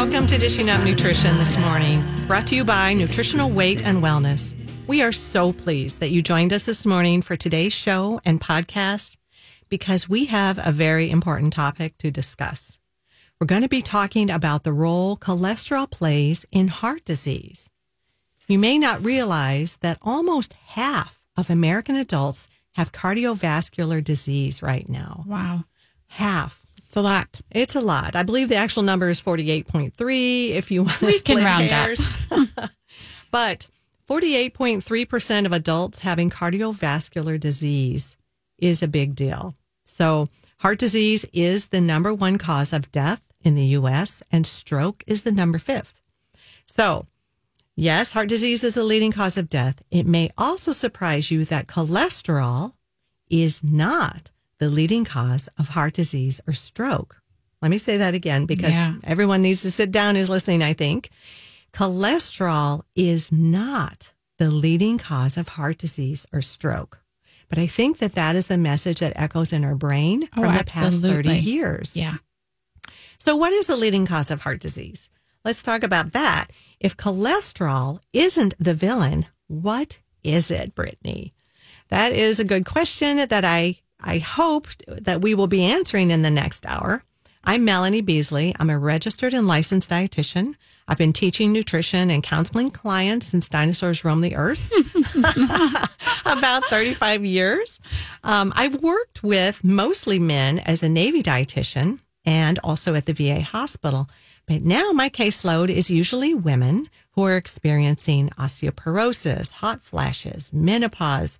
Welcome to Dishing Up Nutrition this morning, brought to you by Nutritional Weight and Wellness. We are so pleased that you joined us this morning for today's show and podcast because we have a very important topic to discuss. We're going to be talking about the role cholesterol plays in heart disease. You may not realize that almost half of American adults have cardiovascular disease right now. Wow. Half. It's a lot. It's a lot. I believe the actual number is 48.3 if you want to We can round up. hairs. but 48.3% of adults having cardiovascular disease is a big deal. So, heart disease is the number one cause of death in the US and stroke is the number 5th. So, yes, heart disease is the leading cause of death. It may also surprise you that cholesterol is not the leading cause of heart disease or stroke. Let me say that again because Yeah. everyone needs to sit down who's listening, I think. Cholesterol is not the leading cause of heart disease or stroke. But I think that that is the message that echoes in our brain Oh, from the past 30 years. Yeah. So, what is the leading cause of heart disease? Let's talk about that. If cholesterol isn't the villain, what is it, Brittany? That is a good question that I, I hope that we will be answering in the next hour. I'm Melanie Beasley. I'm a registered and licensed dietitian. I've been teaching nutrition and counseling clients since dinosaurs roamed the earth about 35 years. Um, I've worked with mostly men as a Navy dietitian and also at the VA hospital. But now my caseload is usually women who are experiencing osteoporosis, hot flashes, menopause,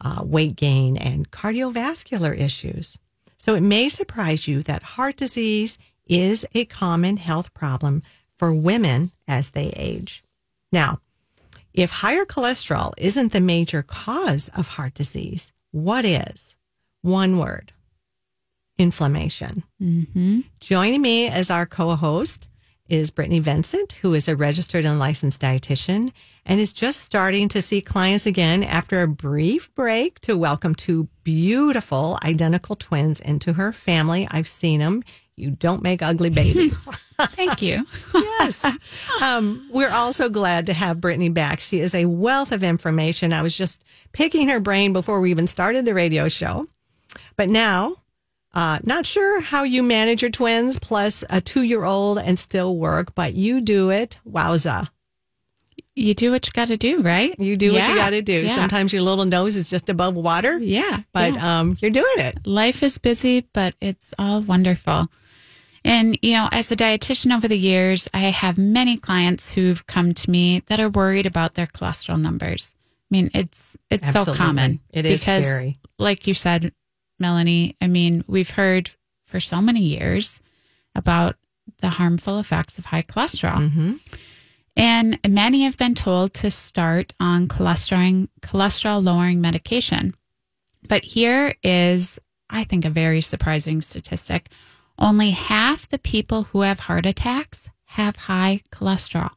uh, weight gain, and cardiovascular issues. So it may surprise you that heart disease is a common health problem for women as they age. Now, if higher cholesterol isn't the major cause of heart disease, what is? One word inflammation. Mm-hmm. Joining me as our co host is Brittany Vincent, who is a registered and licensed dietitian and is just starting to see clients again after a brief break to welcome two beautiful identical twins into her family. I've seen them. You don't make ugly babies. Thank you. yes. Um, we're also glad to have Brittany back. She is a wealth of information. I was just picking her brain before we even started the radio show. But now, uh, not sure how you manage your twins plus a two year old and still work, but you do it. Wowza. You do what you got to do, right? You do what you got to do. Yeah. Sometimes your little nose is just above water, Yeah. but yeah. um, you're doing it. life is busy, but it's all wonderful. And, you know, as a dietitian over the years, I have many clients who've come to me that are worried about their cholesterol numbers. I mean, it's it's so common. It is because, very. like you said, Melanie, I mean, we've heard for so many years about the harmful effects of high cholesterol. hmm And many have been told to start on cholesterol cholesterol lowering medication. But here is, I think, a very surprising statistic. Only half the people who have heart attacks have high cholesterol.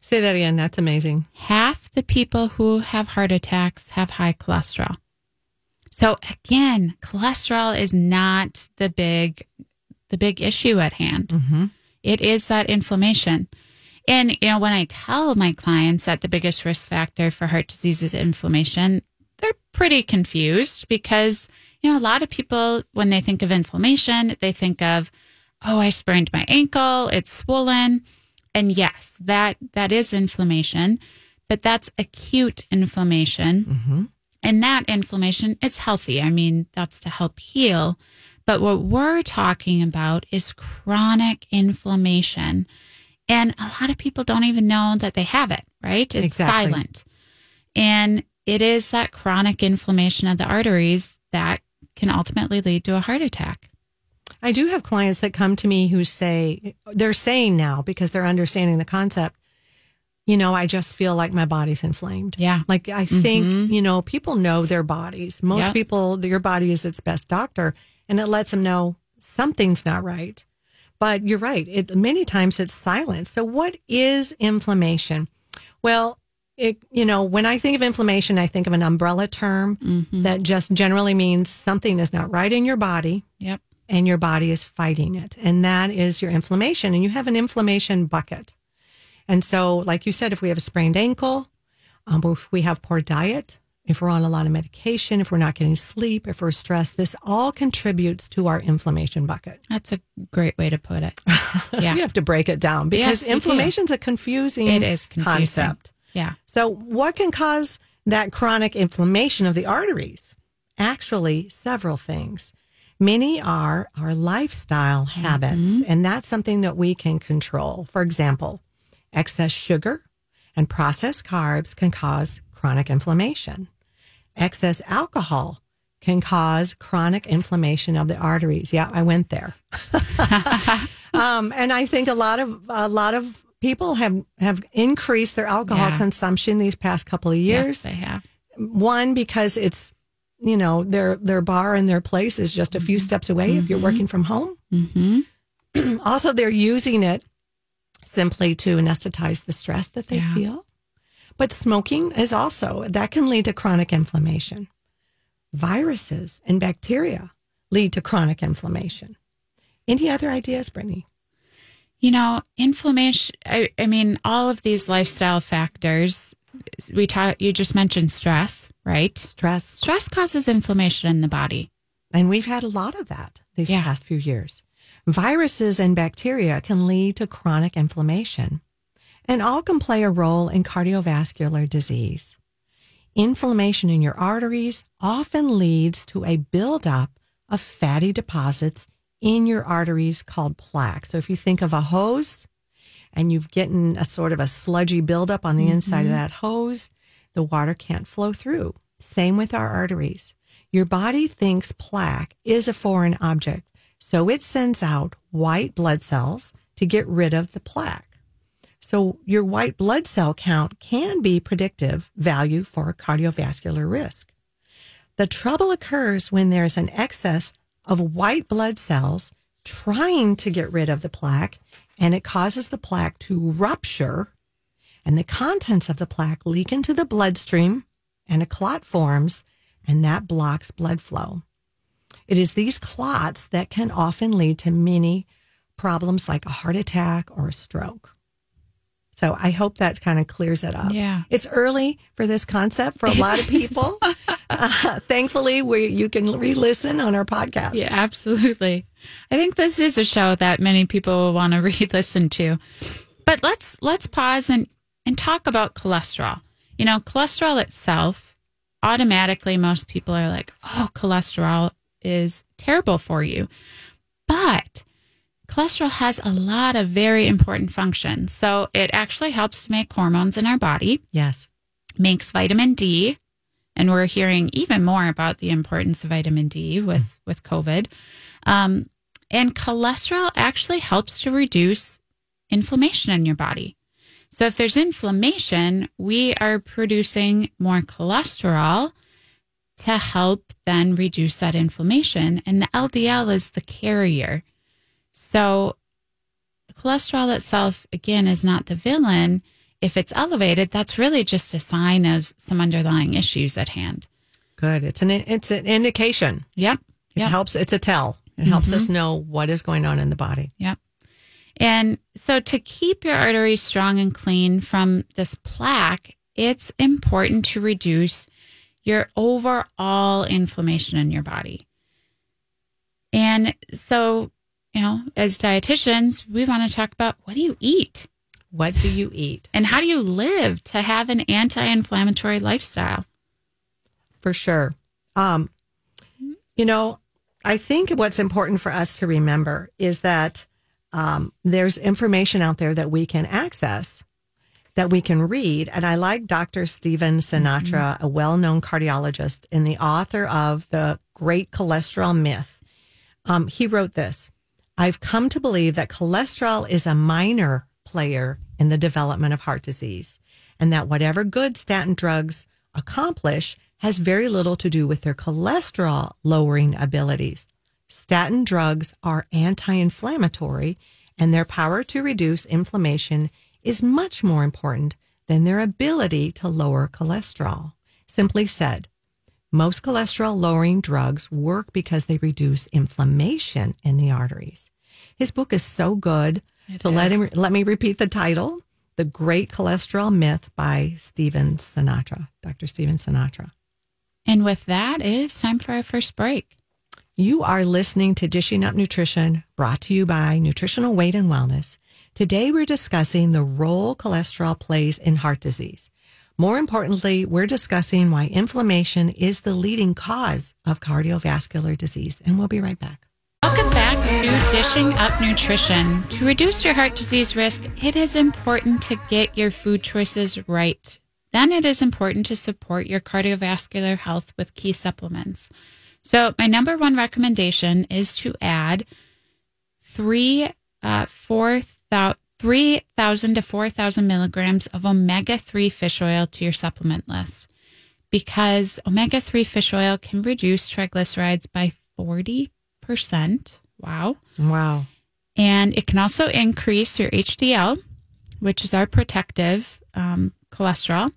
Say that again. That's amazing. Half the people who have heart attacks have high cholesterol. So again, cholesterol is not the big the big issue at hand. hmm It is that inflammation. And, you know, when I tell my clients that the biggest risk factor for heart disease is inflammation, they're pretty confused because, you know, a lot of people, when they think of inflammation, they think of, oh, I sprained my ankle, it's swollen. And yes, that, that is inflammation, but that's acute inflammation. hmm And that inflammation, it's healthy. I mean, that's to help heal. But what we're talking about is chronic inflammation. And a lot of people don't even know that they have it, right? It's Exactly. silent. And it is that chronic inflammation of the arteries that can ultimately lead to a heart attack. I do have clients that come to me who say, they're saying now because they're understanding the concept, you know, I just feel like my body's inflamed. Yeah. Like I think, Mhm. you know, people know their bodies. Most Yep. people, your body is its best doctor and it lets them know something's not right. But you're right. It many times it's silent. So what is inflammation? Well, it, you know, when I think of inflammation, I think of an umbrella term Mhm. that just generally means something is not right in your body Yep. and your body is fighting it. And that is your inflammation. And you have an inflammation bucket. And so, like you said, if we have a sprained ankle, um, if we have poor diet, if we're on a lot of medication, if we're not getting sleep, if we're stressed, this all contributes to our inflammation bucket. That's a great way to put it. Yeah. we have to break it down because Yes, inflammation's a confusing It is confusing. concept. Yeah. So, what can cause that chronic inflammation of the arteries? Actually, several things. Many are our lifestyle habits, and that's something that we can control. For example, excess sugar and processed carbs can cause chronic inflammation. Excess alcohol can cause chronic inflammation of the arteries. Yeah, I went there. um, and I think a lot of a lot of people have have increased their alcohol Yeah. consumption these past couple of years. Yes, they have. One because it's you know their their bar and their place is just a few steps away if you're working from home. Mm-hmm. also, they're using it simply to anesthetize the stress that they Yeah. feel. But smoking is also that can lead to chronic inflammation. Viruses and bacteria lead to chronic inflammation. Any other ideas, Brittany? You know, inflammation, I, I mean, all of these lifestyle factors, we talk, you just mentioned stress, right? Stress. Stress causes inflammation in the body. And we've had a lot of that these Yeah. past few years. Viruses and bacteria can lead to chronic inflammation, and all can play a role in cardiovascular disease. Inflammation in your arteries often leads to a buildup of fatty deposits in your arteries called plaque. So if you think of a hose and you've gotten a sort of a sludgy buildup on the inside of mm-hmm. that hose, the water can't flow through. Same with our arteries. Your body thinks plaque is a foreign object, so it sends out white blood cells to get rid of the plaque. So your white blood cell count can be predictive value for cardiovascular risk. The trouble occurs when there's an excess of white blood cells trying to get rid of the plaque and it causes the plaque to rupture and the contents of the plaque leak into the bloodstream and a clot forms and that blocks blood flow. It is these clots that can often lead to many problems like a heart attack or a stroke. So I hope that kind of clears it up. Yeah. It's early for this concept for a lot of people. uh, thankfully, we, you can re listen on our podcast. Yeah, absolutely. I think this is a show that many people will want to re-listen to. But let's let's pause and and talk about cholesterol. You know, cholesterol itself, automatically most people are like, "Oh, cholesterol is terrible for you." But cholesterol has a lot of very important functions. So it actually helps to make hormones in our body Yes. makes vitamin D, and we're hearing even more about the importance of vitamin D with with COVID. Um, and cholesterol actually helps to reduce inflammation in your body. So if there's inflammation, we are producing more cholesterol to help then reduce that inflammation. And the LDL is the carrier. So cholesterol itself, again, is not the villain. If it's elevated, that's really just a sign of some underlying issues at hand. Good. It's an it's an indication. Yep. It Yep. helps. It's a tell. It helps us mm-hmm. know what is going on in the body. Yep. And so to keep your arteries strong and clean from this plaque, it's important to reduce your overall inflammation in your body. And so, you know, as dietitians, we want to talk about what do you eat What do you eat? and how do you live to have an anti inflammatory lifestyle? For sure. Um, you know, I think what's important for us to remember is that um, there's information out there that we can access, that we can read. And I like Dr. Stephen Sinatra, a well known cardiologist and the author of The Great Cholesterol Myth. Um, he wrote this I've come to believe that cholesterol is a minor player in the development of heart disease, and that whatever good statin drugs accomplish has very little to do with their cholesterol lowering abilities. Statin drugs are anti inflammatory, and their power to reduce inflammation is much more important than their ability to lower cholesterol. Simply said, Most cholesterol lowering drugs work because they reduce inflammation in the arteries. His book is so good. It so let him let me repeat the title: "The Great Cholesterol Myth" by Stephen Sinatra, Dr. Stephen Sinatra. And with that, it is time for our first break. You are listening to Dishing Up Nutrition, brought to you by Nutritional Weight and Wellness. Today, we're discussing the role cholesterol plays in heart disease. More importantly, we're discussing why inflammation is the leading cause of cardiovascular disease. And we'll be right back. Welcome back to Dishing Up Nutrition. To reduce your heart disease risk, it is important to get your food choices right. Then it is important to support your cardiovascular health with key supplements. So, my number one recommendation is to add three, uh, four thou- 3,000 to 4,000 milligrams of omega 3 fish oil to your supplement list because omega 3 fish oil can reduce triglycerides by 40%. Wow. Wow. And it can also increase your HDL, which is our protective um, cholesterol.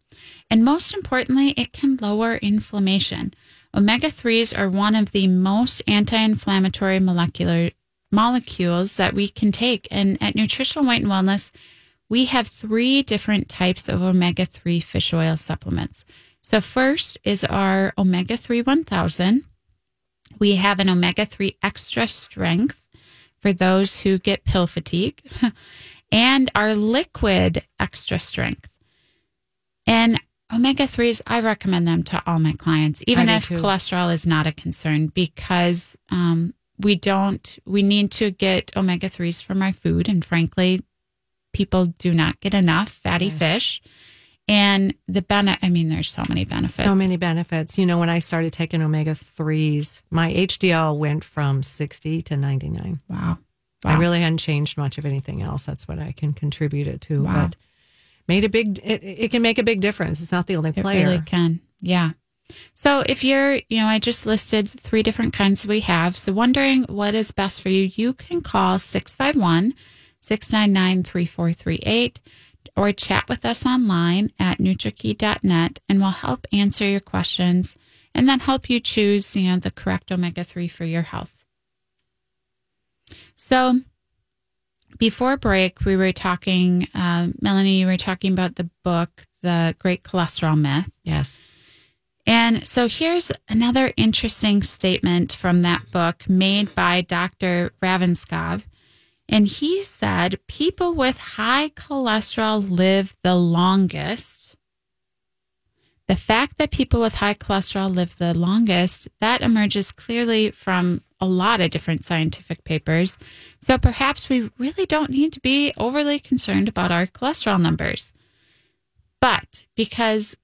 And most importantly, it can lower inflammation. Omega 3s are one of the most anti inflammatory molecular molecules that we can take. And at Nutritional Weight and Wellness, we have three different types of omega 3 fish oil supplements. So, first is our omega 3 1000. We have an omega 3 extra strength for those who get pill fatigue, and our liquid extra strength. And omega 3s, I recommend them to all my clients, even if too. cholesterol is not a concern, because um, we don't, we need to get omega 3s from our food. And frankly, people do not get enough fatty Yes. fish. And the benefit, I mean, there's so many benefits. So many benefits. You know, when I started taking omega 3s, my HDL went from 60 to 99. Wow. I really hadn't changed much of anything else. That's what I can contribute it to. Wow. But made a big, it, it can make a big difference. It's not the only It player. really can. Yeah. So if you're, you know, I just listed three different kinds we have. So wondering what is best for you, you can call 651 699 3438 or chat with us online at NutriKey.net and we'll help answer your questions and then help you choose, you know, the correct omega 3 for your health. So before break, we were talking, uh, Melanie, you were talking about the book, The Great Cholesterol Myth. Yes. And so here's another interesting statement from that book made by Dr. Ravnskov. And he said people with high cholesterol live the longest. The fact that people with high cholesterol live the longest, that emerges clearly from a lot of different scientific papers. So perhaps we really don't need to be overly concerned about our cholesterol numbers. But because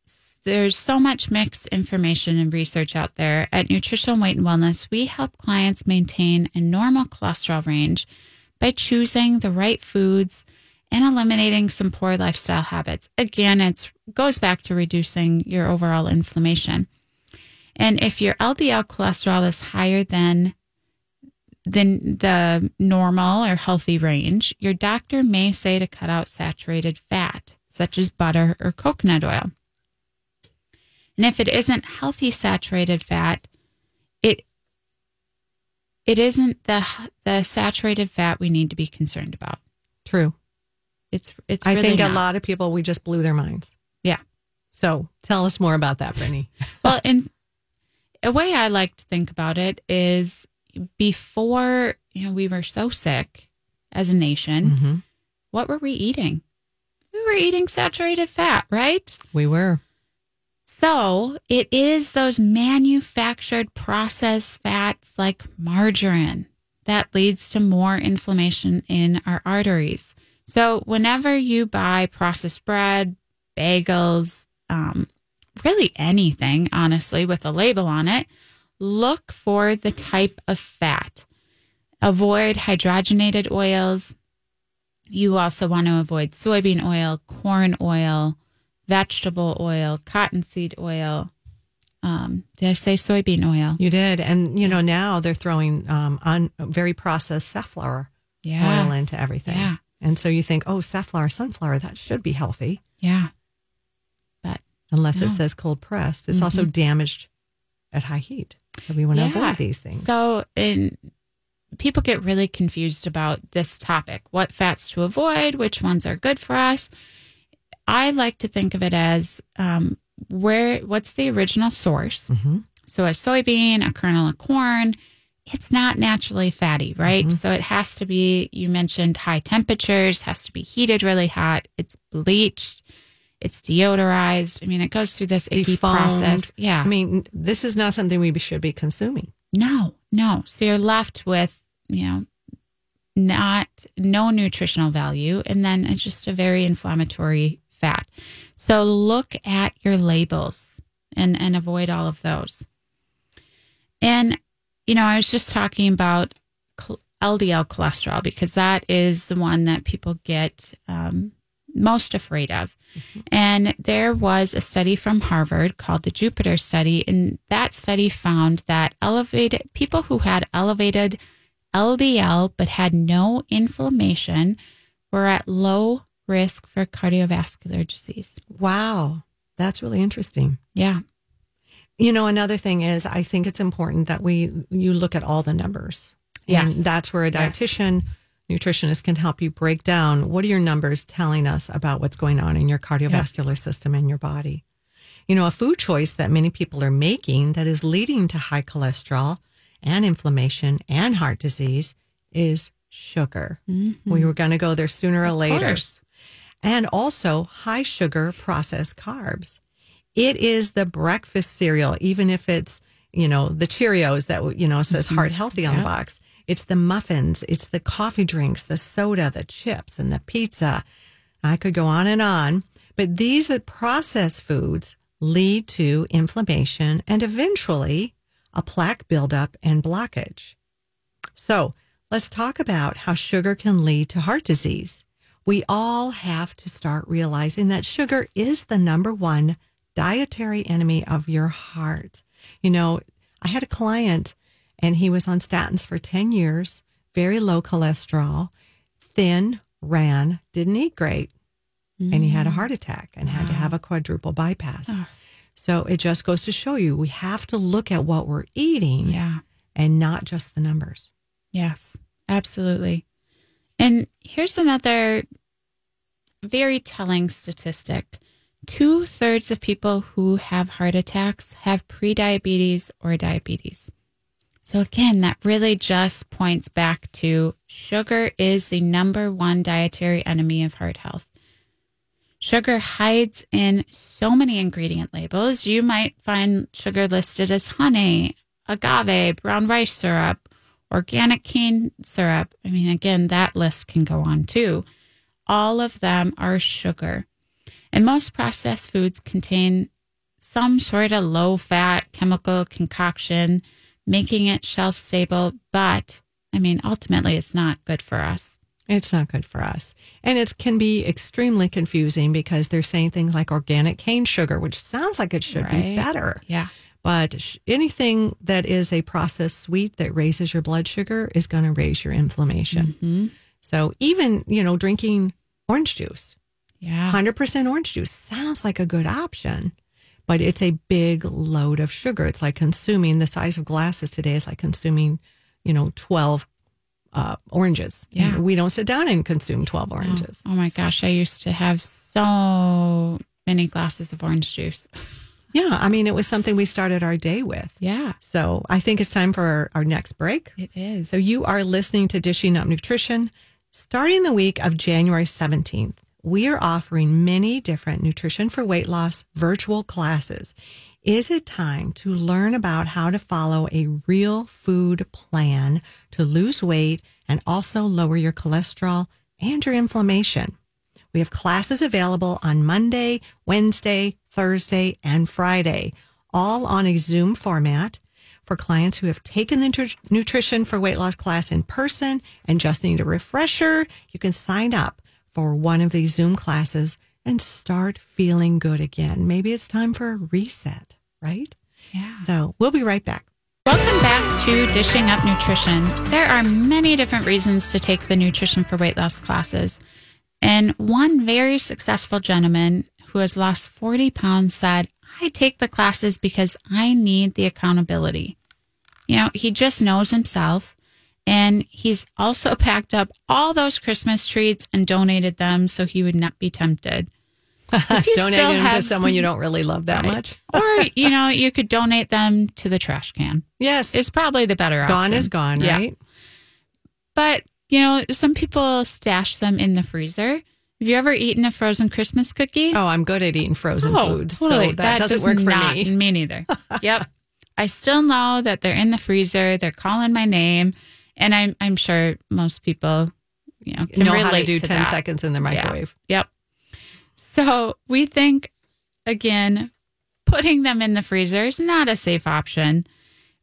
there's so much mixed information and research out there at Nutritional Weight and Wellness, we help clients maintain a normal cholesterol range by choosing the right foods and eliminating some poor lifestyle habits. Again, it goes back to reducing your overall inflammation. And if your LDL cholesterol is higher than than the normal or healthy range, your doctor may say to cut out saturated fat, such as butter or coconut oil. And if it isn't healthy saturated fat, it it isn't the the saturated fat we need to be concerned about. True. It's it's. I really think a lot of people, we just blew their minds. Yeah. So tell us more about that, Brittany. Well, and a way I like to think about it is before you know we were so sick as a nation, hmm what were we eating? We were eating saturated fat, right? We were. So it is those manufactured processed fats like margarine that leads to more inflammation in our arteries. So whenever you buy processed bread, bagels, um, really anything, honestly, with a label on it, look for the type of fat. Avoid hydrogenated oils. You also want to avoid soybean oil, corn oil, vegetable oil, cottonseed oil. Um, did I say soybean oil? You did. And, you know, now they're throwing um, on very processed safflower Yeah. oil into everything. Yeah. And so you think, oh, safflower, sunflower, that should be healthy, Yeah. But unless No. it says cold pressed. It's also damaged at high heat. So we want to Yeah. avoid these things. So, in people get really confused about this topic what fats to avoid, which ones are good for us. I like to think of it as um, where what's the original source. Mhm. So, a soybean, a kernel of corn, it's not naturally fatty, right? Mhm. So, it has to be, you mentioned high temperatures, has to be heated really hot, it's bleached, it's deodorized. I mean, it goes through this icky Defoamed. process. Yeah. I mean, this is not something we should be consuming. No, no. So you're left with, you know, not no nutritional value and then it's just a very inflammatory. So look at your labels and and avoid all of those. And you know, I was just talking about LDL cholesterol because that is the one that people get um, most afraid of. And there was a study from Harvard called the Jupiter study, and that study found that elevated people who had elevated LDL but had no inflammation were at low risk for cardiovascular disease. Wow. That's really interesting. Yeah. You know, another thing is I think it's important that we you look at all the numbers. Yes. And that's where a Yes. dietitian, nutritionist can help you break down what are your numbers telling us about what's going on in your cardiovascular system and your body. You know, a food choice that many people are making that is leading to high cholesterol and inflammation and heart disease is sugar. Mm-hmm. We were going to go there sooner or Of later course. And also high sugar processed carbs. It is the breakfast cereal, even if it's, you know, the Cheerios that, you know, says mm-hmm. heart healthy on the box. It's the muffins, it's the coffee drinks, the soda, the chips, and the pizza. I could go on and on, but these are processed foods lead to inflammation and eventually a plaque buildup and blockage. So let's talk about how sugar can lead to heart disease. We all have to start realizing that sugar is the number one dietary enemy of your heart. You know, I had a client and he was on statins for 10 years, very low cholesterol, thin, ran, didn't eat great, and he had a mm. heart attack and had to have a quadruple bypass. Oh. So it just goes to show you we have to look at what we're eating Yeah. and not just the numbers. Yes, absolutely. And here's another very telling statistic two thirds of people who have heart attacks have prediabetes or diabetes. So, again, that really just points back to sugar is the number one dietary enemy of heart health. Sugar hides in so many ingredient labels. You might find sugar listed as honey, agave, brown rice syrup, organic cane syrup. I mean, again, that list can go on too. All of them are sugar. And most processed foods contain some sort of low fat chemical concoction, making it shelf stable. But I mean, ultimately, it's not good for us. It's not good for us. And it can be extremely confusing because they're saying things like organic cane sugar, which sounds like it should be better. Yeah. But sh- anything that is a processed sweet that raises your blood sugar is going to raise your inflammation. hmm So even, you know, drinking orange juice, Yeah. 100% orange juice sounds like a good option, but it's a big load of sugar. It's like consuming the size of glasses today is like consuming, you know, 12 uh, oranges. Yeah. We don't sit down and consume 12 oranges. Oh my gosh, I used to have so many glasses of orange juice. Yeah. I mean, it was something we started our day with. Yeah, So I think it's time for our, our next break. it is. So you are listening to Dishing Up Nutrition. Starting the week of January 17th, we are offering many different nutrition for weight loss virtual classes. Is it time to learn about how to follow a real food plan to lose weight and also lower your cholesterol and your inflammation? We have classes available on Monday, Wednesday, Thursday, and Friday, all on a Zoom format for clients who have taken the nutri- nutrition for weight loss class in person and just need a refresher. You can sign up for one of these Zoom classes and start feeling good again. Maybe it's time for a reset, right? yeah. So we'll be right back. Welcome back to Dishing Up Nutrition. There are many different reasons to take the nutrition for weight loss classes. And one very successful gentleman who has lost 40 pounds said, I take the classes because I need the accountability. You know, he just knows himself. And he's also packed up all those Christmas treats and donated them so he would not be tempted. If you donate them to someone some, you don't really love that right. much. or, you know, you could donate them to the trash can. Yes. It's probably the better option. gone option. is gone, right? Yeah. But, you know, some people stash them in the freezer. Have you ever eaten a frozen Christmas cookie? Oh, I'm good at eating frozen oh, foods. Totally. So that, that doesn't does work for not, me. Me neither. yep. I still know that they're in the freezer. They're calling my name. And I'm, I'm sure most people, you know, can know how to do to 10 that. seconds in the microwave. Yeah. Yep. So we think, again, putting them in the freezer is not a safe option.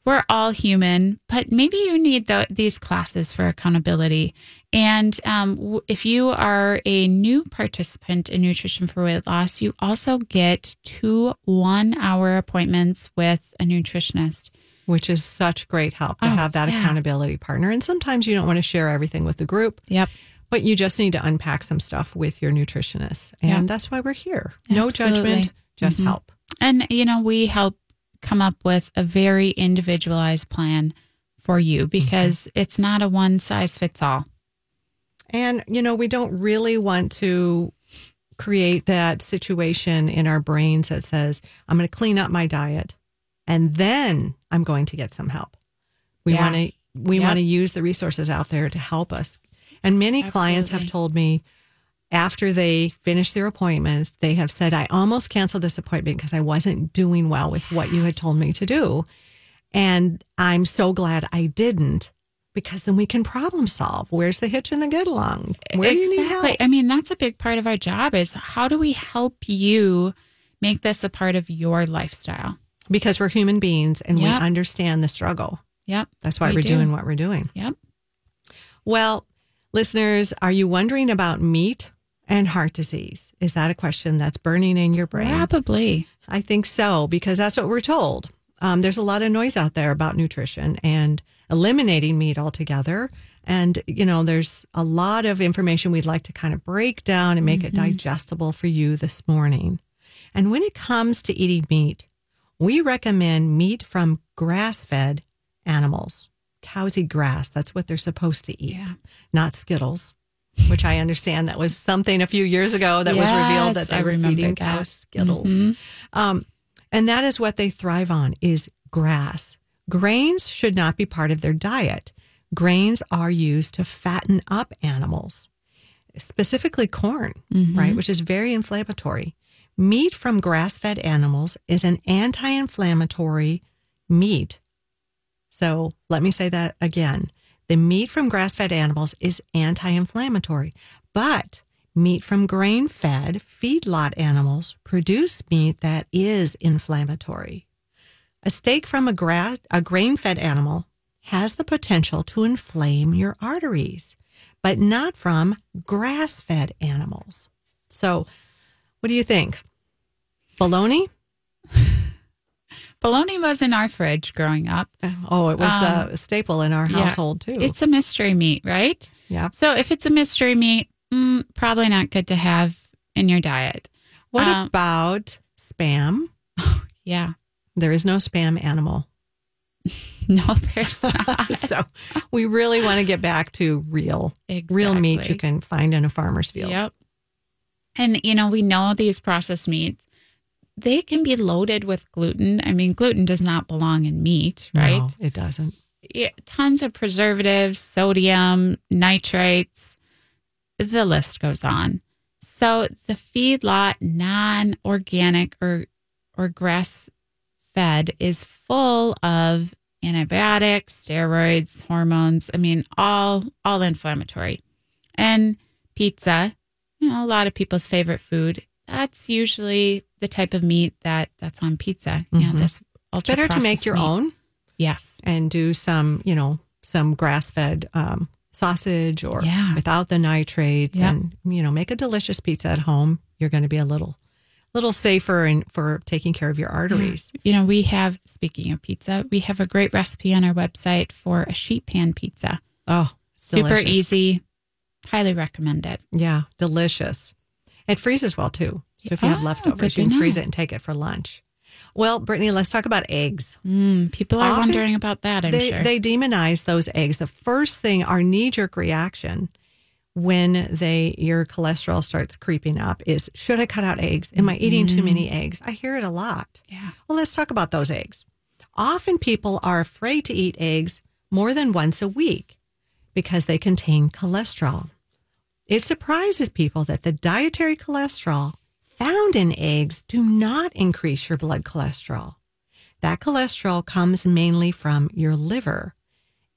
We're all human, but maybe you need the, these classes for accountability. And um, w- if you are a new participant in Nutrition for Weight Loss, you also get two one hour appointments with a nutritionist. Which is such great help to Oh, have that yeah. accountability partner. And sometimes you don't want to share everything with the group, Yep. but you just need to unpack some stuff with your nutritionist. And Yeah. that's why we're here. No Absolutely. judgment, just Mhm. help. And, you know, we help come up with a very individualized plan for you because it's not a one size fits all. And, you know, we don't really want to create that situation in our brains that says, I'm going to clean up my diet and then I'm going to get some help. We Yeah. want to we Yep. want to use the resources out there to help us. And many clients have told me after they finish their appointments, they have said, I almost canceled this appointment because I wasn't doing well with what you had told me to do. And I'm so glad I didn't because then we can problem solve. Where's the hitch in the get along? Where do you need help? I mean, that's a big part of our job is how do we help you make this a part of your lifestyle? Because we're human beings and Yep. we understand the struggle. Yep. That's why we are do. doing what we're doing. Yep. Well, listeners, are you wondering about meat and heart disease? Is that a question that's burning in your brain? Probably. I think so, because that's what we're told. Um, there's a lot of noise out there about nutrition and eliminating meat altogether. And, you know, there's a lot of information we'd like to kind of break down and make it digestible for you this morning. And when it comes to eating meat, we recommend meat from grass fed animals. Cows eat grass. That's what they're supposed to eat, Yeah. not Skittles, which I understand that was something a few years ago that was revealed that they I were feeding that. cows Skittles. Mhm. Um, and that is what they thrive on is grass. Grains should not be part of their diet. Grains are used to fatten up animals, specifically corn, mm-hmm. right, which is very inflammatory. Meat from grass-fed animals is an anti-inflammatory meat. So, let me say that again. The meat from grass-fed animals is anti-inflammatory, but meat from grain-fed feedlot animals produce meat that is inflammatory. A steak from a, gra- a grain fed animal has the potential to inflame your arteries, but not from grass fed animals. So, what do you think? Bologna? Bologna was in our fridge growing up. Oh, it was Um, uh, a staple in our yeah. household too. It's a mystery meat, right? yeah. So if it's a mystery meat, mm, probably not good to have in your diet. What um, about spam? Yeah. There is no spam animal. No, there's not. so, we really want to get back to real, real meat you can find in a farmer's field. Yep. And you know, we know these processed meats, they can be loaded with gluten. I mean, gluten does not belong in meat, right? No, it doesn't. Yeah, tons of preservatives, sodium, nitrates. The list goes on. So the feedlot non-organic or or grass fed is full of antibiotics, steroids, hormones. I mean, all all inflammatory. And pizza, you know, a lot of people's favorite food. That's usually the type of meat that that's on pizza. You know, Mhm. this ultra Better to make your meat. own Yes. and do some, you know, some grass fed um, sausage or Yeah. without the nitrates Yep. and, you know, make a delicious pizza at home. You're going to be a little, little safer and for taking care of your arteries. You know, we have, speaking of pizza, we have a great recipe on our website for a sheet pan pizza. Oh, Super delicious. easy. Highly recommend it. Yeah, delicious. It freezes well too. So if you have Oh, leftovers, you can freeze it and take it for lunch. Well, Brittany, let's talk about eggs. Mm, people are Often wondering about that, I'm they, sure. they demonize those eggs. The first thing, our knee jerk reaction when they your cholesterol starts creeping up is should I cut out eggs? Am I eating too many eggs? I hear it a lot. yeah. Well, let's talk about those eggs. Often people are afraid to eat eggs more than once a week because they contain cholesterol. It surprises people that the dietary cholesterol found in eggs do not increase your blood cholesterol. That cholesterol comes mainly from your liver.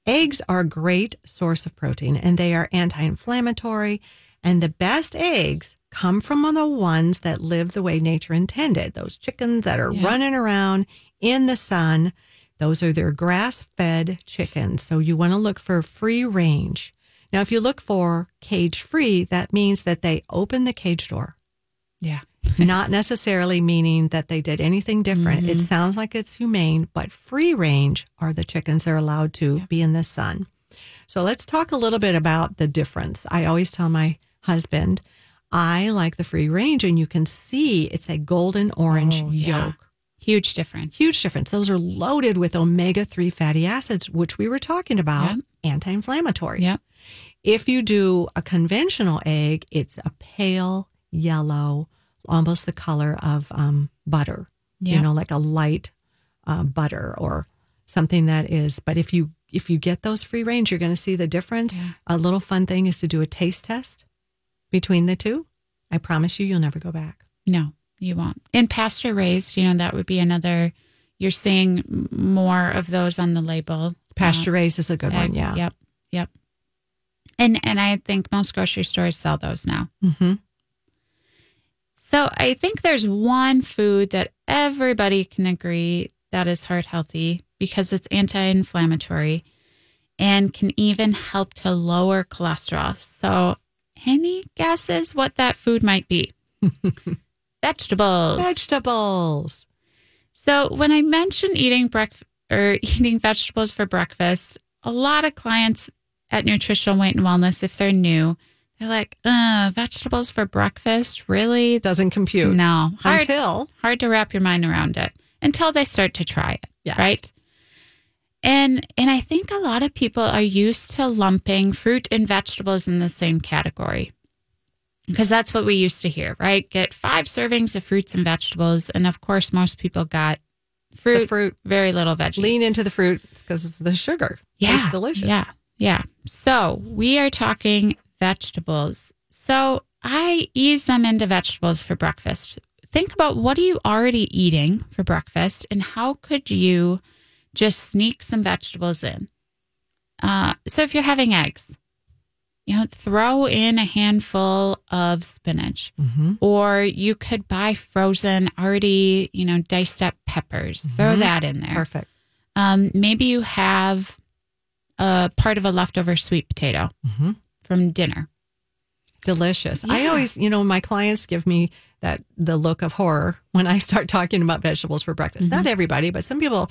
Eggs are a great source of protein and they are anti inflammatory. And the best eggs come from the ones that live the way nature intended. Those chickens that are Yeah. running around in the sun. Those are their grass fed chickens. So you want to look for free range. Now, if you look for cage free, that means that they open the cage door Yeah. Not necessarily meaning that they did anything different. It mm-hmm. sounds like it's humane, but free range are the chickens that are allowed to be in the sun. So let's talk a little bit about the difference. I always tell my husband, I like the free range, and you can see it's a golden orange Oh, yeah. yolk. Huge difference. Huge difference. Those are loaded with omega 3 fatty acids, which we were talking about, Yep. anti inflammatory. Yep. If you do a conventional egg, it's a pale yellow, almost the color of um, butter. You know, like a light uh, butter or something that is. But if you if you get those free range, you're going to see the difference. Yeah. A little fun thing is to do a taste test between the two. I promise you, you'll never go back. No, you won't. And pasture raised, you know, that would be another. You're seeing more of those on the label. Pasture raised is a good one. Yeah. Yep. Yep. And and I think most grocery stores sell those now. hmm So I think there's one food that everybody can agree that is heart healthy because it's anti-inflammatory and can even help to lower cholesterol. So any guesses what that food might be? Vegetables. Vegetables. So when I mention eating breakfast or eating vegetables for breakfast, a lot of clients at Nutritional Weight and Wellness, if they're new, they're like, uh, vegetables for breakfast? Really? Doesn't compute No. Hard, until hard to wrap your mind around it until they start to try it. Yes. Right. And and I think a lot of people are used to lumping fruit and vegetables in the same category. Because that's what we used to hear, right? Get five servings of fruits and vegetables. And of course, most people got fruit, the fruit. very little veggies. Lean into the fruit because it's the sugar. yeah, Tastes delicious. Yeah, yeah. So we are talking vegetables. So I ease them into vegetables for breakfast. Think about what are you already eating for breakfast, and how could you just sneak some vegetables in? Uh, so if you're having eggs, you know, throw in a handful of spinach, hmm or you could buy frozen, already you know diced up peppers. Throw Mhm. that in there. Perfect. Um, maybe you have a part of a leftover sweet potato hmm from dinner. Delicious. I always, you know, my clients give me that the look of horror when I start talking about vegetables for breakfast. Mm-hmm. Not everybody, but some people.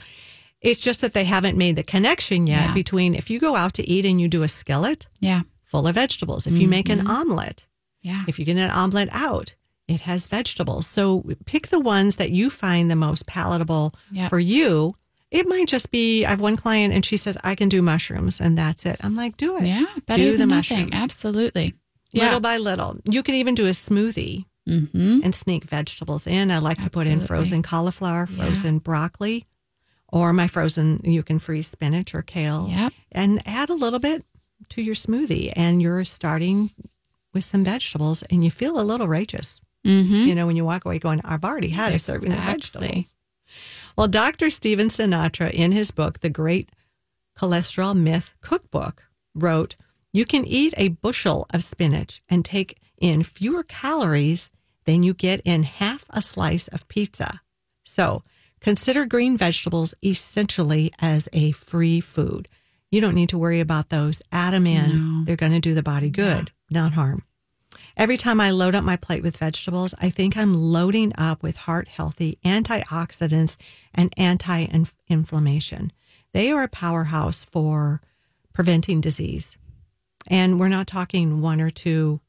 It's just that they haven't made the connection yet Yeah. between if you go out to eat and you do a skillet Yeah, full of vegetables, if you make Mm-hmm. an omelet, yeah, if you get an omelet out, it has vegetables. So pick the ones that you find the most palatable Yeah. for you. It might just be I have one client and she says I can do mushrooms and that's it. I'm like, do it. yeah. Better Do than the nothing. mushrooms. Absolutely. Yeah. Little by little. You can even do a smoothie Mm-hmm. and sneak vegetables in. I like to put in frozen cauliflower, Yeah. frozen broccoli, or my frozen, you can freeze spinach or kale Yep. and add a little bit to your smoothie. And you're starting with some vegetables and you feel a little righteous. Mm-hmm. You know, when you walk away going, I've already had a serving of vegetables. Well, Dr. Stephen Sinatra, in his book, The Great Cholesterol Myth Cookbook, wrote, You can eat a bushel of spinach and take in fewer calories than you get in half a slice of pizza. So consider green vegetables essentially as a free food. You don't need to worry about those. Add them in. No. They're going to do the body good, not harm. Every time I load up my plate with vegetables, I think I'm loading up with heart healthy antioxidants and anti inflammation. They are a powerhouse for preventing disease. And we're not talking one or two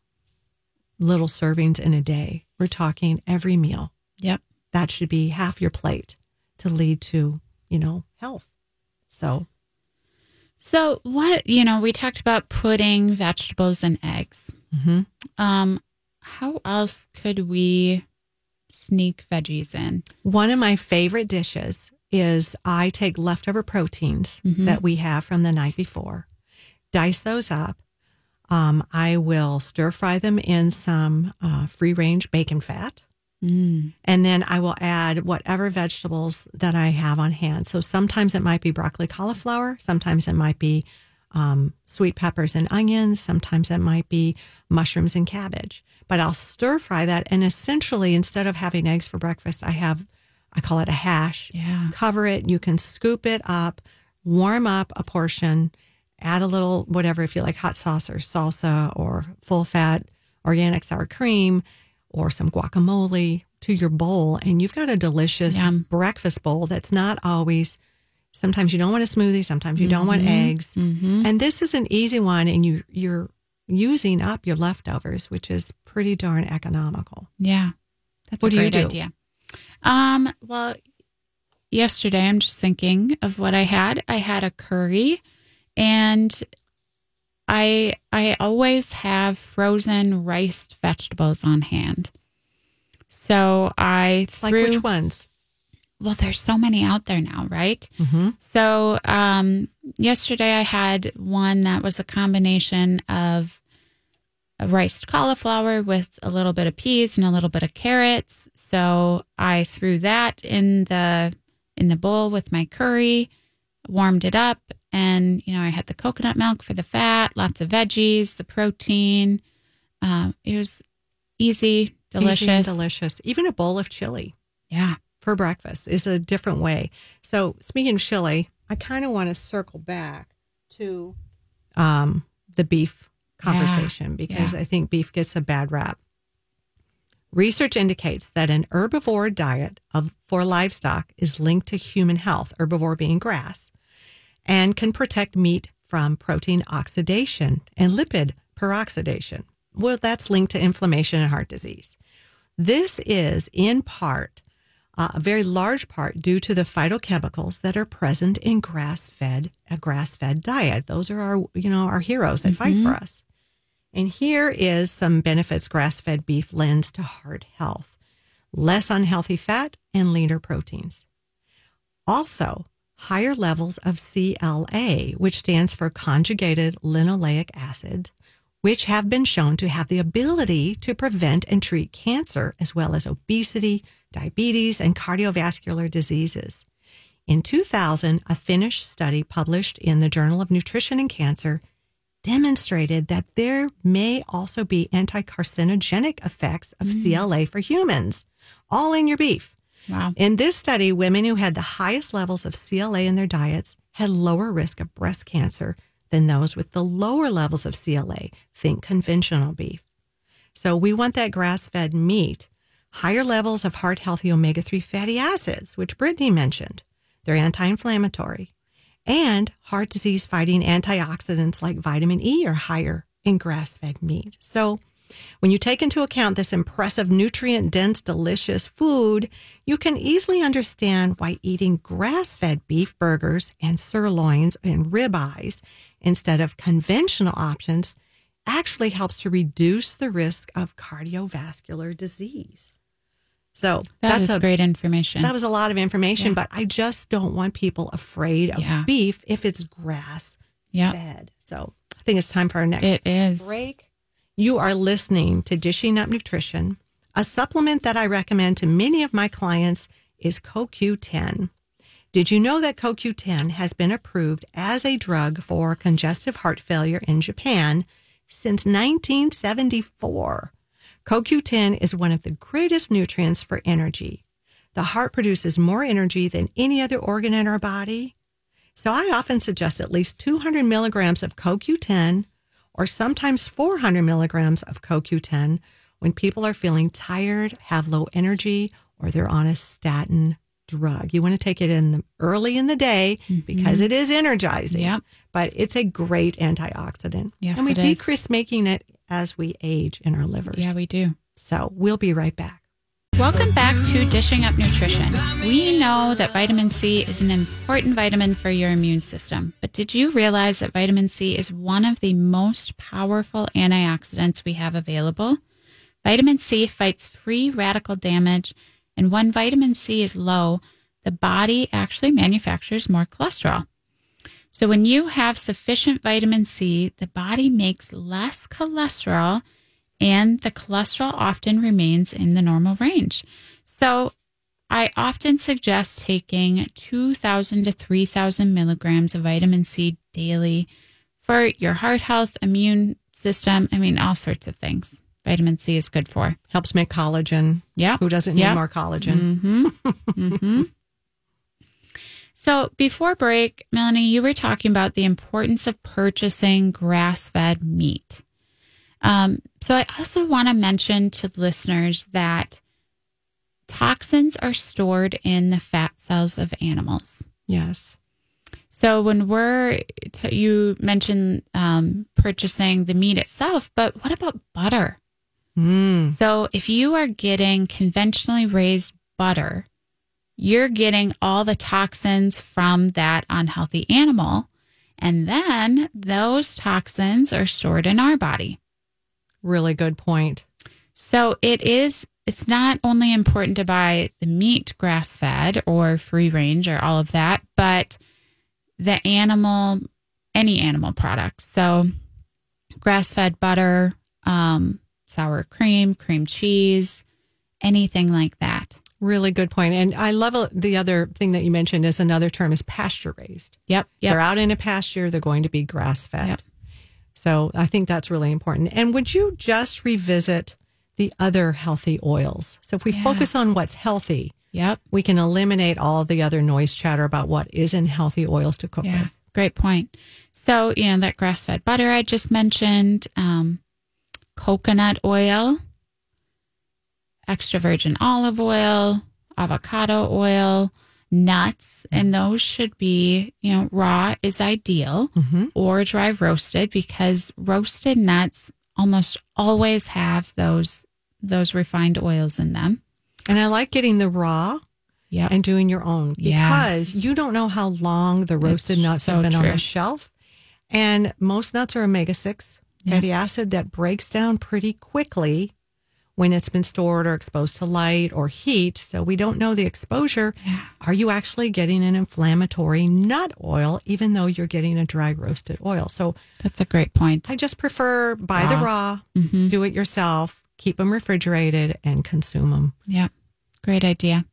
little servings in a day, we're talking every meal. Yep. that should be half your plate to lead to, you know, health. So, So, what, you know, we talked about pudding, vegetables, and eggs. mhm. Um, how else could we sneak veggies in? one of my favorite dishes is I take leftover proteins Mhm. that we have from the night before, dice those up. Um, I will stir fry them in some uh, free range bacon fat. Mm. And then I will add whatever vegetables that I have on hand. So sometimes it might be broccoli, cauliflower. Sometimes it might be um, sweet peppers and onions. Sometimes it might be mushrooms and cabbage. But I'll stir fry that. And essentially, instead of having eggs for breakfast, I have, I call it a hash. Yeah. Cover it. You can scoop it up, warm up a portion, add a little, whatever, if you like hot sauce or salsa or full fat organic sour cream or some guacamole to your bowl. And you've got a delicious Yum. breakfast bowl that's not always, sometimes you don't want a smoothie, sometimes you don't want eggs. Mm-hmm. And this is an easy one. And you, you're using up your leftovers, which is pretty darn economical. Yeah. That's What a do you great do? idea. Um, well, yesterday I'm just thinking of what I had. I had a curry and I I always have frozen riced vegetables on hand. So I Like threw which ones? well there's so many out there now, right? Mm-hmm. So um, yesterday I had one that was a combination of a riced cauliflower with a little bit of peas and a little bit of carrots. So I threw that in the in the bowl with my curry, warmed it up, and you know I had the coconut milk for the fat, lots of veggies, the protein. Um, it was easy, delicious, Easy delicious. Even a bowl of chili. Yeah. for breakfast is a different way. So speaking of chili, I kind of want to circle back to um, the beef conversation because yeah. I think beef gets a bad rap. Research indicates that an herbivore diet of for livestock is linked to human health, herbivore being grass, and can protect meat from protein oxidation and lipid peroxidation. Well, that's linked to inflammation and heart disease. This is in part, uh, a very large part, due to the phytochemicals that are present in grass-fed a grass-fed diet. Those are our, you know, our heroes that fight for us. And here is some benefits grass-fed beef lends to heart health: less unhealthy fat and leaner proteins. Also, higher levels of CLA, which stands for conjugated linoleic acid, which have been shown to have the ability to prevent and treat cancer as well as obesity, diabetes, and cardiovascular diseases. In 2000, a Finnish study published in the Journal of Nutrition and Cancer demonstrated that there may also be anti-carcinogenic effects of mm. CLA for humans, all in your beef. Wow. In this study, women who had the highest levels of CLA in their diets had lower risk of breast cancer than those with the lower levels of CLA. Think conventional beef. So we want that grass fed meat, higher levels of heart healthy omega 3 fatty acids, which Brittany mentioned. They're anti inflammatory. And heart disease fighting antioxidants like vitamin E are higher in grass fed meat. So when you take into account this impressive nutrient dense, delicious food, you can easily understand why eating grass fed beef burgers and sirloins and ribeyes instead of conventional options actually helps to reduce the risk of cardiovascular disease. So That that's is a great information. that was a lot of information, Yeah. but I just don't want people afraid of Yeah. beef if it's grass yeah, fed. So I think it's time for our next it is. break. You are listening to Dishing Up Nutrition. A supplement that I recommend to many of my clients is CoQ10. Did you know that CoQ10 has been approved as a drug for congestive heart failure in Japan since 1974? CoQ10 is one of the greatest nutrients for energy. The heart produces more energy than any other organ in our body. So I often suggest at least 200 milligrams of CoQ10 or sometimes 400 milligrams of CoQ10 when people are feeling tired, have low energy, or they're on a statin drug. You want to take it in the early in the day mm-hmm. because it is energizing. Yep. But it's a great antioxidant. Yes, and we it is. decrease making it as we age in our livers. Yeah, we do. So we'll be right back. Welcome back to Dishing Up Nutrition. We know that vitamin C is an important vitamin for your immune system, but did you realize that vitamin C is one of the most powerful antioxidants we have available? Vitamin C fights free radical damage, and when vitamin C is low, the body actually manufactures more cholesterol. So, when you have sufficient vitamin C, the body makes less cholesterol and the cholesterol often remains in the normal range. So, I often suggest taking 2,000 to 3,000 milligrams of vitamin C daily for your heart health, immune system. I mean, all sorts of things. Vitamin C is good for. Helps make collagen. Yeah. Who doesn't need Yeah. more collagen? hmm hmm So before break, Melanie, you were talking about the importance of purchasing grass-fed meat. Um, so I also want to mention to listeners that toxins are stored in the fat cells of animals. Yes. So when we're, t- you mentioned um, purchasing the meat itself, but what about butter? Mm. So if you are getting conventionally raised butter, you're getting all the toxins from that unhealthy animal. And then those toxins are stored in our body. Really good point. So it is, it's not only important to buy the meat grass fed or free range or all of that, but the animal, any animal products. So grass fed butter, um, sour cream, cream cheese, anything like that. Really good point. And I love the other thing that you mentioned is another term is pasture raised. Yep. They're out in a pasture, they're going to be grass fed. Yep. So I think that's really important. And would you just revisit the other healthy oils? So if we Yeah. focus on what's healthy, Yep. we can eliminate all the other noise chatter about what isn't healthy oils to cook Yeah, with. great point. So, you know, that grass fed butter I just mentioned, um, coconut oil, extra virgin olive oil, avocado oil, nuts, and those should be, you know, raw is ideal hmm or dry roasted because roasted nuts almost always have those those refined oils in them. And I like getting the raw Yep. and doing your own because Yes. you don't know how long the roasted It's nuts so have been on the shelf. And most nuts are omega 6 Yeah. fatty acid that breaks down pretty quickly when it's been stored or exposed to light or heat. So we don't know the exposure. Yeah. Are you actually getting an inflammatory nut oil, even though you're getting a dry roasted oil? So That's a great point. I just prefer buy the raw, Mhm. do it yourself, keep them refrigerated, and consume them. Yeah. Great idea.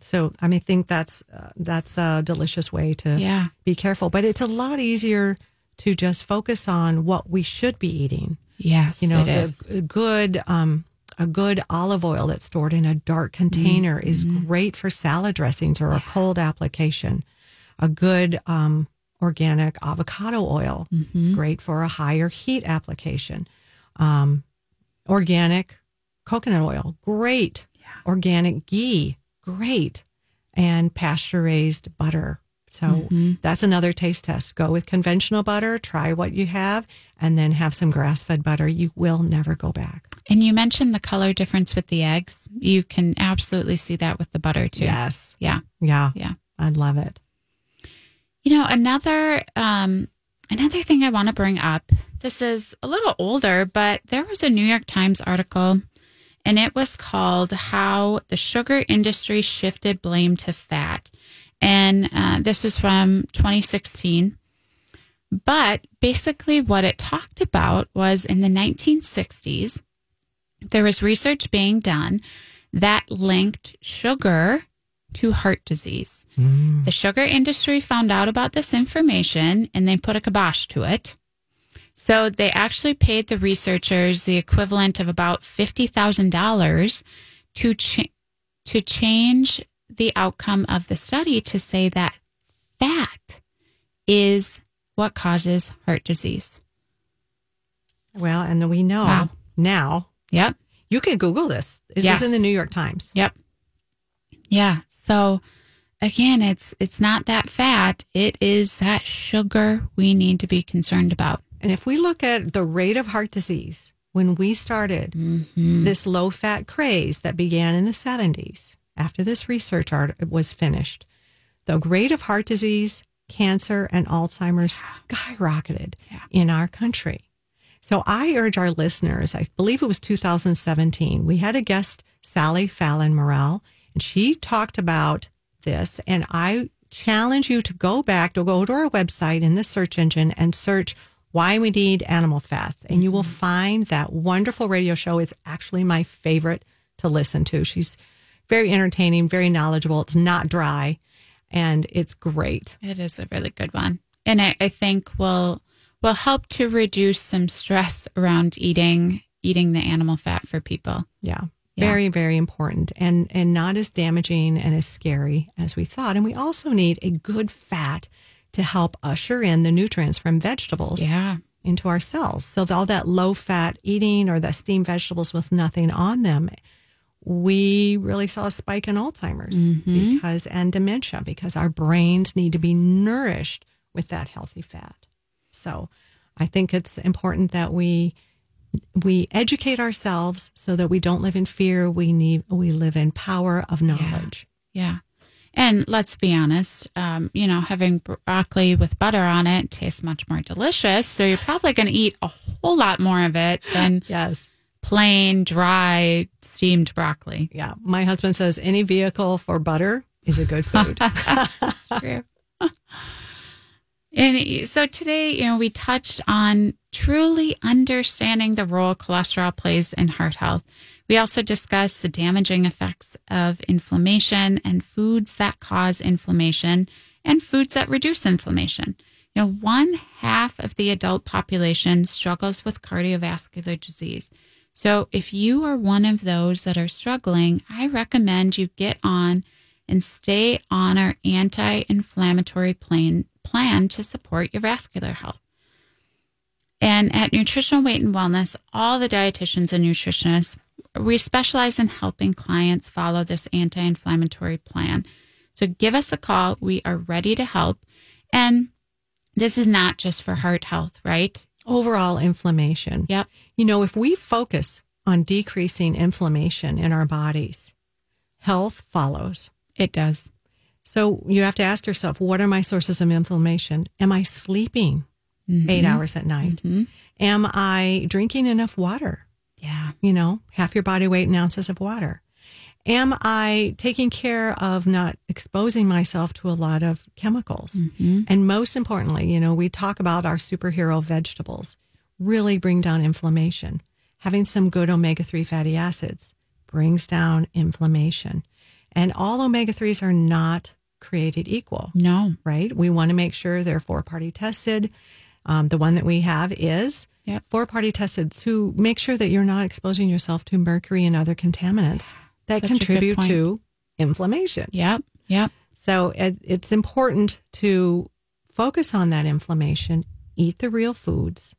So I mean, think that's uh, that's a delicious way to Yeah. be careful. But it's a lot easier to just focus on what we should be eating. Yes, You know, it is. a good um, a good olive oil that's stored in a dark container is Mm-hmm. great for salad dressings or a cold application. A good um, organic avocado oil Mm-hmm. is great for a higher heat application. Um, organic coconut oil, great. Organic ghee, great. And pasture raised butter. So Mm-hmm. that's another taste test. Go with conventional butter, try what you have, and then have some grass fed butter. You will never go back. And you mentioned the color difference with the eggs. You can absolutely see that with the butter too. Yes. Yeah. Yeah. Yeah. I love it. You know, another um another thing I want to bring up. This is a little older, but there was a New York Times article and it was called How the Sugar Industry Shifted Blame to Fat. And uh, this was from 2016. But basically, what it talked about was in the 1960s, there was research being done that linked sugar to heart disease. The sugar industry found out about this information and they put a kibosh to it. So they actually paid the researchers the equivalent of about $50,000 to cha- to change the outcome of the study to say that fat is what causes heart disease. Well, and then we know Wow. now Yep. you can Google this. It Yes. was in the New York Times. Yep. Yeah. So again, it's it's not that fat, it is that sugar we need to be concerned about. And if we look at the rate of heart disease when we started mm-hmm. this low fat craze that began in the 70s, after this research art was finished, the rate of heart disease, cancer, and Alzheimer's skyrocketed in our country. So I urge our listeners, I believe it was 2017, we had a guest, Sally Fallon Morell, and she talked about this. And I challenge you to go back, to go to our website in the search engine and search why we need animal fats. And you will mm-hmm. find that wonderful radio show. It's actually my favorite to listen to. She's very entertaining, very knowledgeable. It's not dry and it's great. It is a really good one. And I, I think will will help to reduce some stress around eating eating the animal fat for people. Yeah. Yeah. Very, very important and, and not as damaging and as scary as we thought. And we also need a good fat to help usher in the nutrients from vegetables Yeah. into our cells. So all that low fat eating or the steamed vegetables with nothing on them, we really saw a spike in Alzheimer's because and dementia because our brains need to be nourished with that healthy fat. So I think it's important that we we educate ourselves so that we don't live in fear. We need we live in power of knowledge. Yeah. And let's be honest, um, you know, having broccoli with butter on it tastes much more delicious. So you're probably going to eat a whole lot more of it than Yes. Plain, dry, steamed broccoli. Yeah. My husband says any vehicle for butter is a good food. That's true. And so today, you know, we touched on truly understanding the role cholesterol plays in heart health. We also discussed the damaging effects of inflammation and foods that cause inflammation and foods that reduce inflammation. You know, one half of the adult population struggles with cardiovascular disease. So if you are one of those that are struggling, I recommend you get on and stay on our anti inflammatory plan, plan to support your vascular health. And at Nutritional Weight and Wellness, all the dietitians and nutritionists, we specialize in helping clients follow this anti inflammatory plan. So give us a call. We are ready to help. And this is not just for heart health, right? Overall inflammation. Yep. You know, if we focus on decreasing inflammation in our bodies, health follows. It does. So you have to ask yourself, what are my sources of inflammation? Am I sleeping Mm-hmm. eight hours at night? Am I drinking enough water? Yeah. You know, half your body weight in ounces of water. Am I taking care of not exposing myself to a lot of chemicals? And most importantly, you know, we talk about our superhero vegetables really bring down inflammation. Having some good omega 3 fatty acids brings down inflammation. And all omega 3s are not created equal No. right? We want to make sure they're four party tested. Um, the one that we have is Yep. four party tested to make sure that you're not exposing yourself to mercury and other contaminants that Such contribute to inflammation. Yep. Yep. So it, it's important to focus on that inflammation, eat the real foods,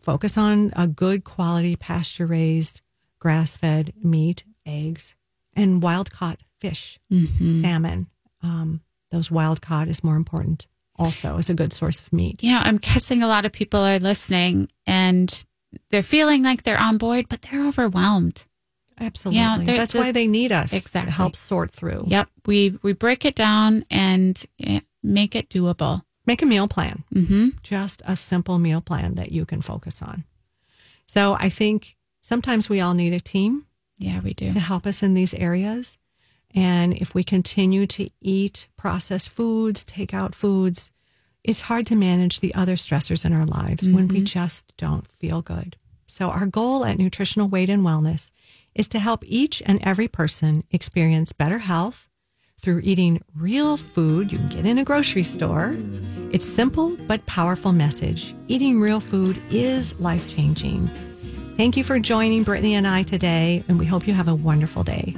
focus on a good quality pasture raised, grass fed meat, eggs, and wild caught fish, Mm-hmm. salmon. Um, those wild caught is more important also as a good source of meat. Know, I'm guessing a lot of people are listening and they're feeling like they're on board, but they're overwhelmed. Absolutely. there- That's why they need us Exactly. to help sort through. Yep. We we break it down and eh, make it doable. Make a meal plan. Mm-hmm. just a simple meal plan that you can focus on. So I think sometimes we all need a team Yeah, we do. to help us in these areas. And if we continue to eat processed foods, takeout foods, it's hard to manage the other stressors in our lives when we just don't feel good. So our goal at Nutritional Weight and Wellness is to help each and every person experience better health through eating real food you can get in a grocery store. It's simple but powerful message. Eating real food is life-changing. Thank you for joining Brittany and I today, and we hope you have a wonderful day.